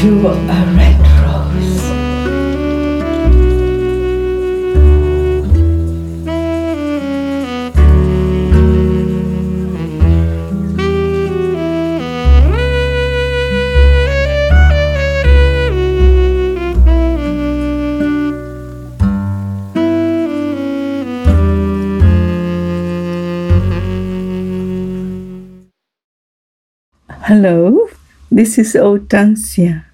to a red rose. Hello, this is Hortensia.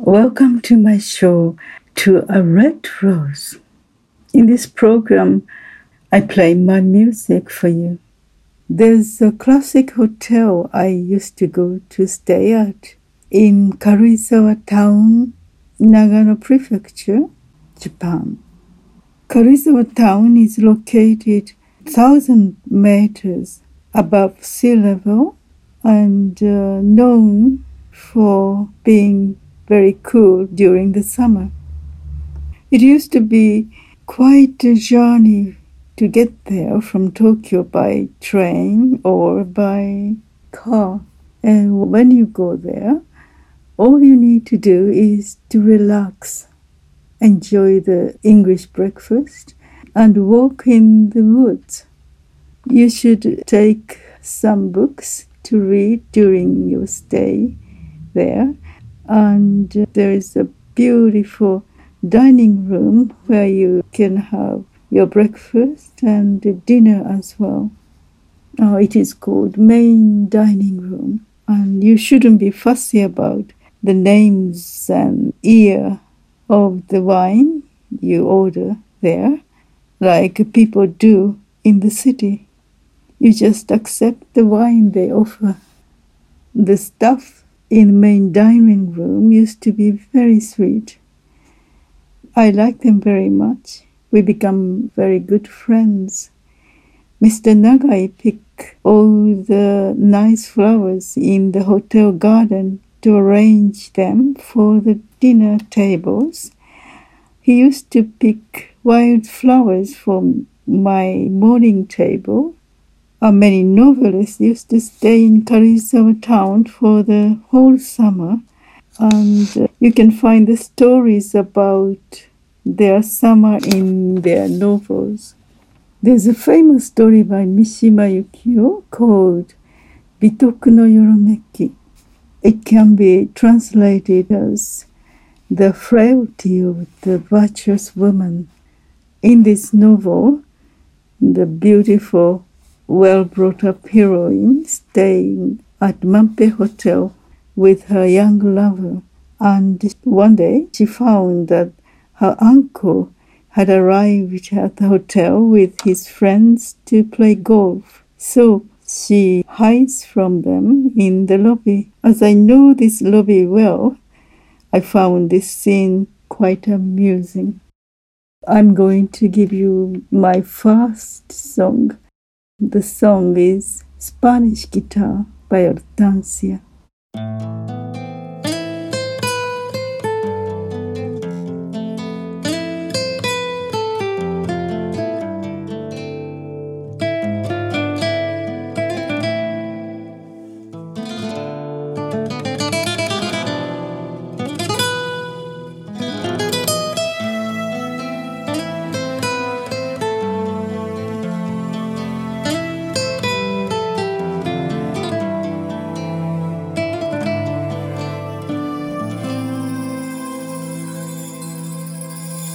Welcome to my show, To a Red Rose. In this program, I play my music for you. There's a classic hotel I used to go to stay at in Karuizawa Town, Nagano Prefecture, Japan. Karuizawa Town is located 1000 meters above sea level and uh, known for being very cool during the summer. It used to be quite a journey to get there from Tokyo by train or by car. And when you go there, all you need to do is to relax, enjoy the English breakfast, and walk in the woods. You should take some books to read during your stay there. And there is a beautiful dining room where you can have your breakfast and dinner as well. Uh, it is called main dining room, and you shouldn't be fussy about the names and year of the wine you order there, like people do in the city. You just accept the wine they offer. The stuff in the main dining room used to be very sweet. I like them very much. We become very good friends. Mr. Nagai picked all the nice flowers in the hotel garden to arrange them for the dinner tables. He used to pick wild flowers for my morning table many novelists used to stay in Karuizawa town for the whole summer, and uh, you can find the stories about their summer in their novels. There's a famous story by Mishima Yukio called Bitoku no Yoromeki. It can be translated as the frailty of the virtuous woman. In this novel, the beautiful well brought up heroine staying at Mampei Hotel with her young lover. And one day she found that her uncle had arrived at the hotel with his friends to play golf. So she hides from them in the lobby. As I know this lobby well, I found this scene quite amusing. I'm going to give you my first song the song is Spanish Guitar by Hortensia.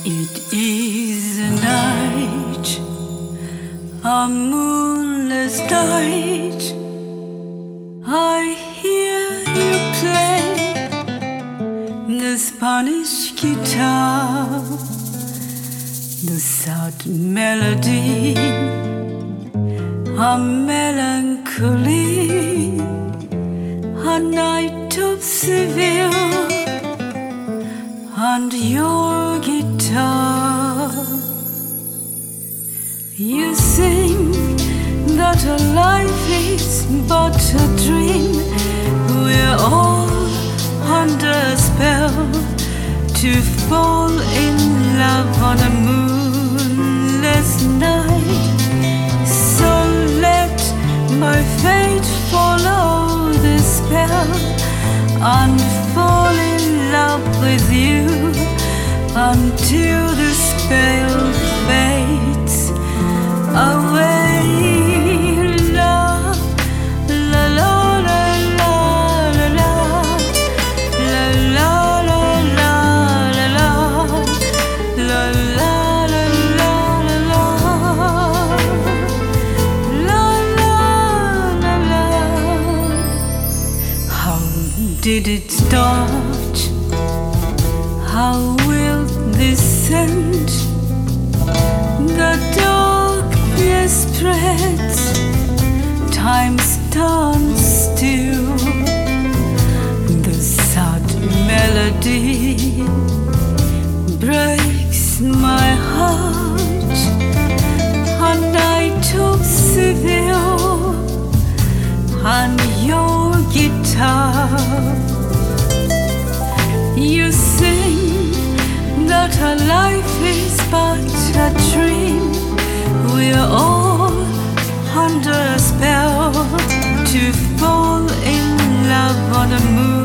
It is a night, a moonless night. I hear you play the Spanish guitar, the sad melody, a melancholy, a night of Seville, and your guitar. You sing that a life is but a dream. We're all under a spell to fall in love on a moonless night. So let my fate follow the spell and fall in love with you until the spell fades away. The sad melody breaks my heart, and I took and your guitar. You sing that our life is but a dream. We're all under a spell to fall in love on a moonless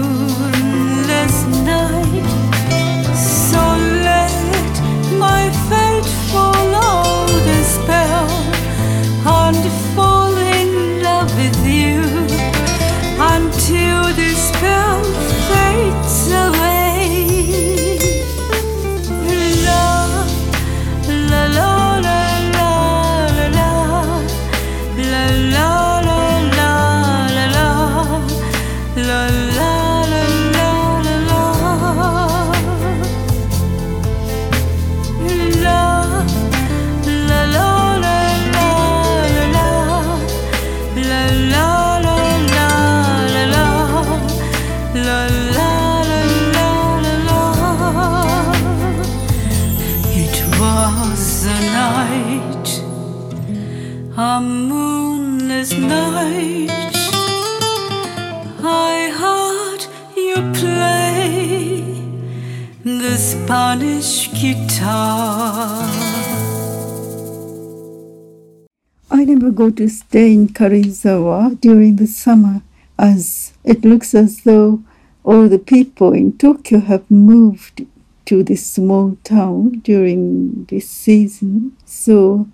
I never go to stay in Karuizawa during the summer, as it looks as though all the people in Tokyo have moved to this small town during this season. So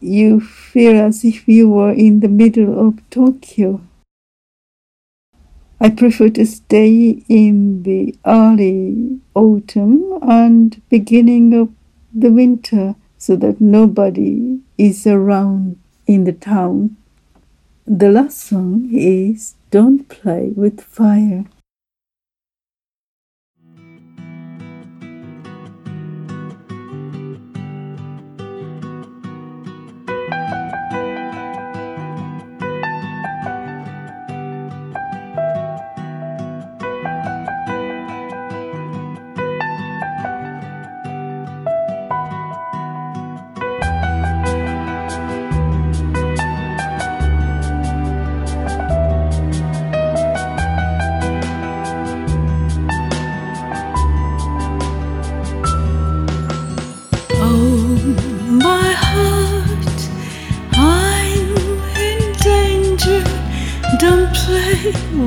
you feel as if you were in the middle of Tokyo. I prefer to stay in the early autumn and beginning of the winter so that nobody is around in the town. The last song is Don't Play with Fire.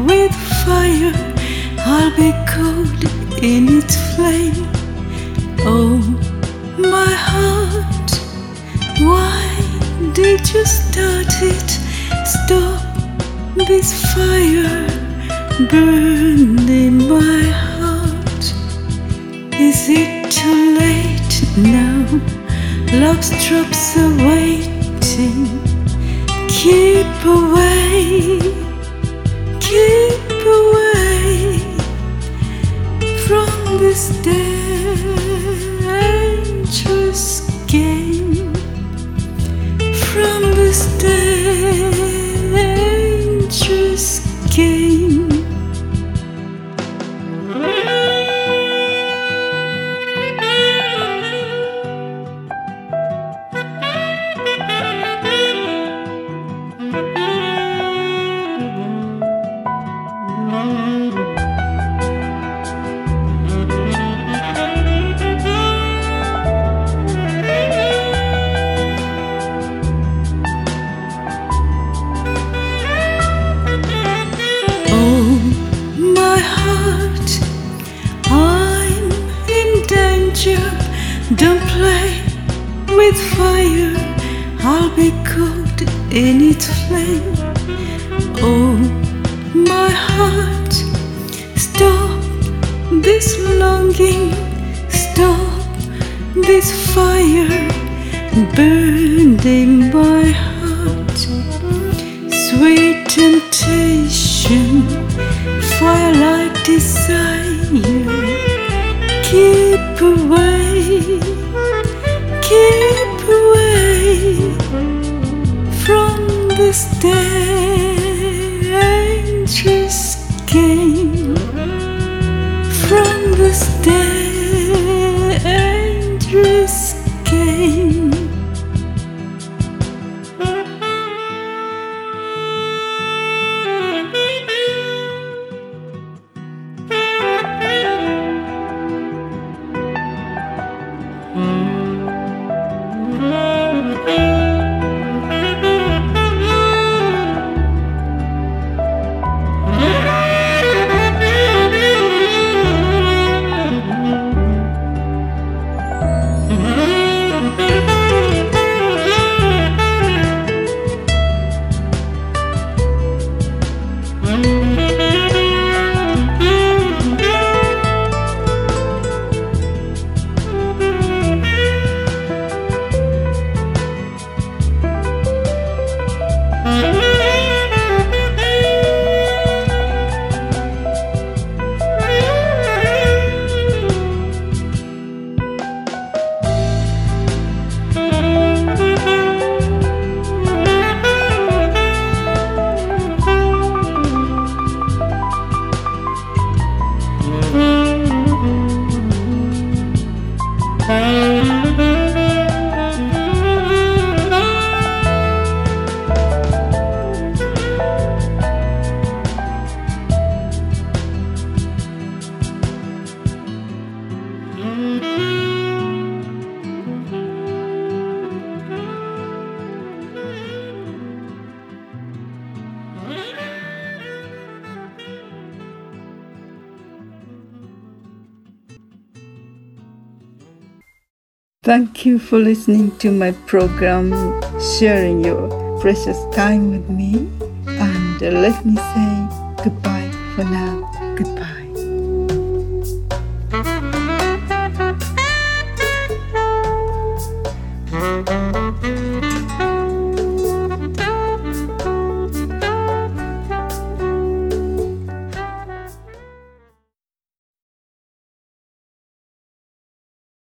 With fire, I'll be caught in its flame. Oh, my heart, why did you start it? Stop this fire burning my heart. Is it too late now? Love's drops are waiting. Keep away, from Oh, my heart, stop this longing, stop this fire burning my heart. Thank you for listening to my program, sharing your precious time with me. And let me say goodbye for now. Goodbye.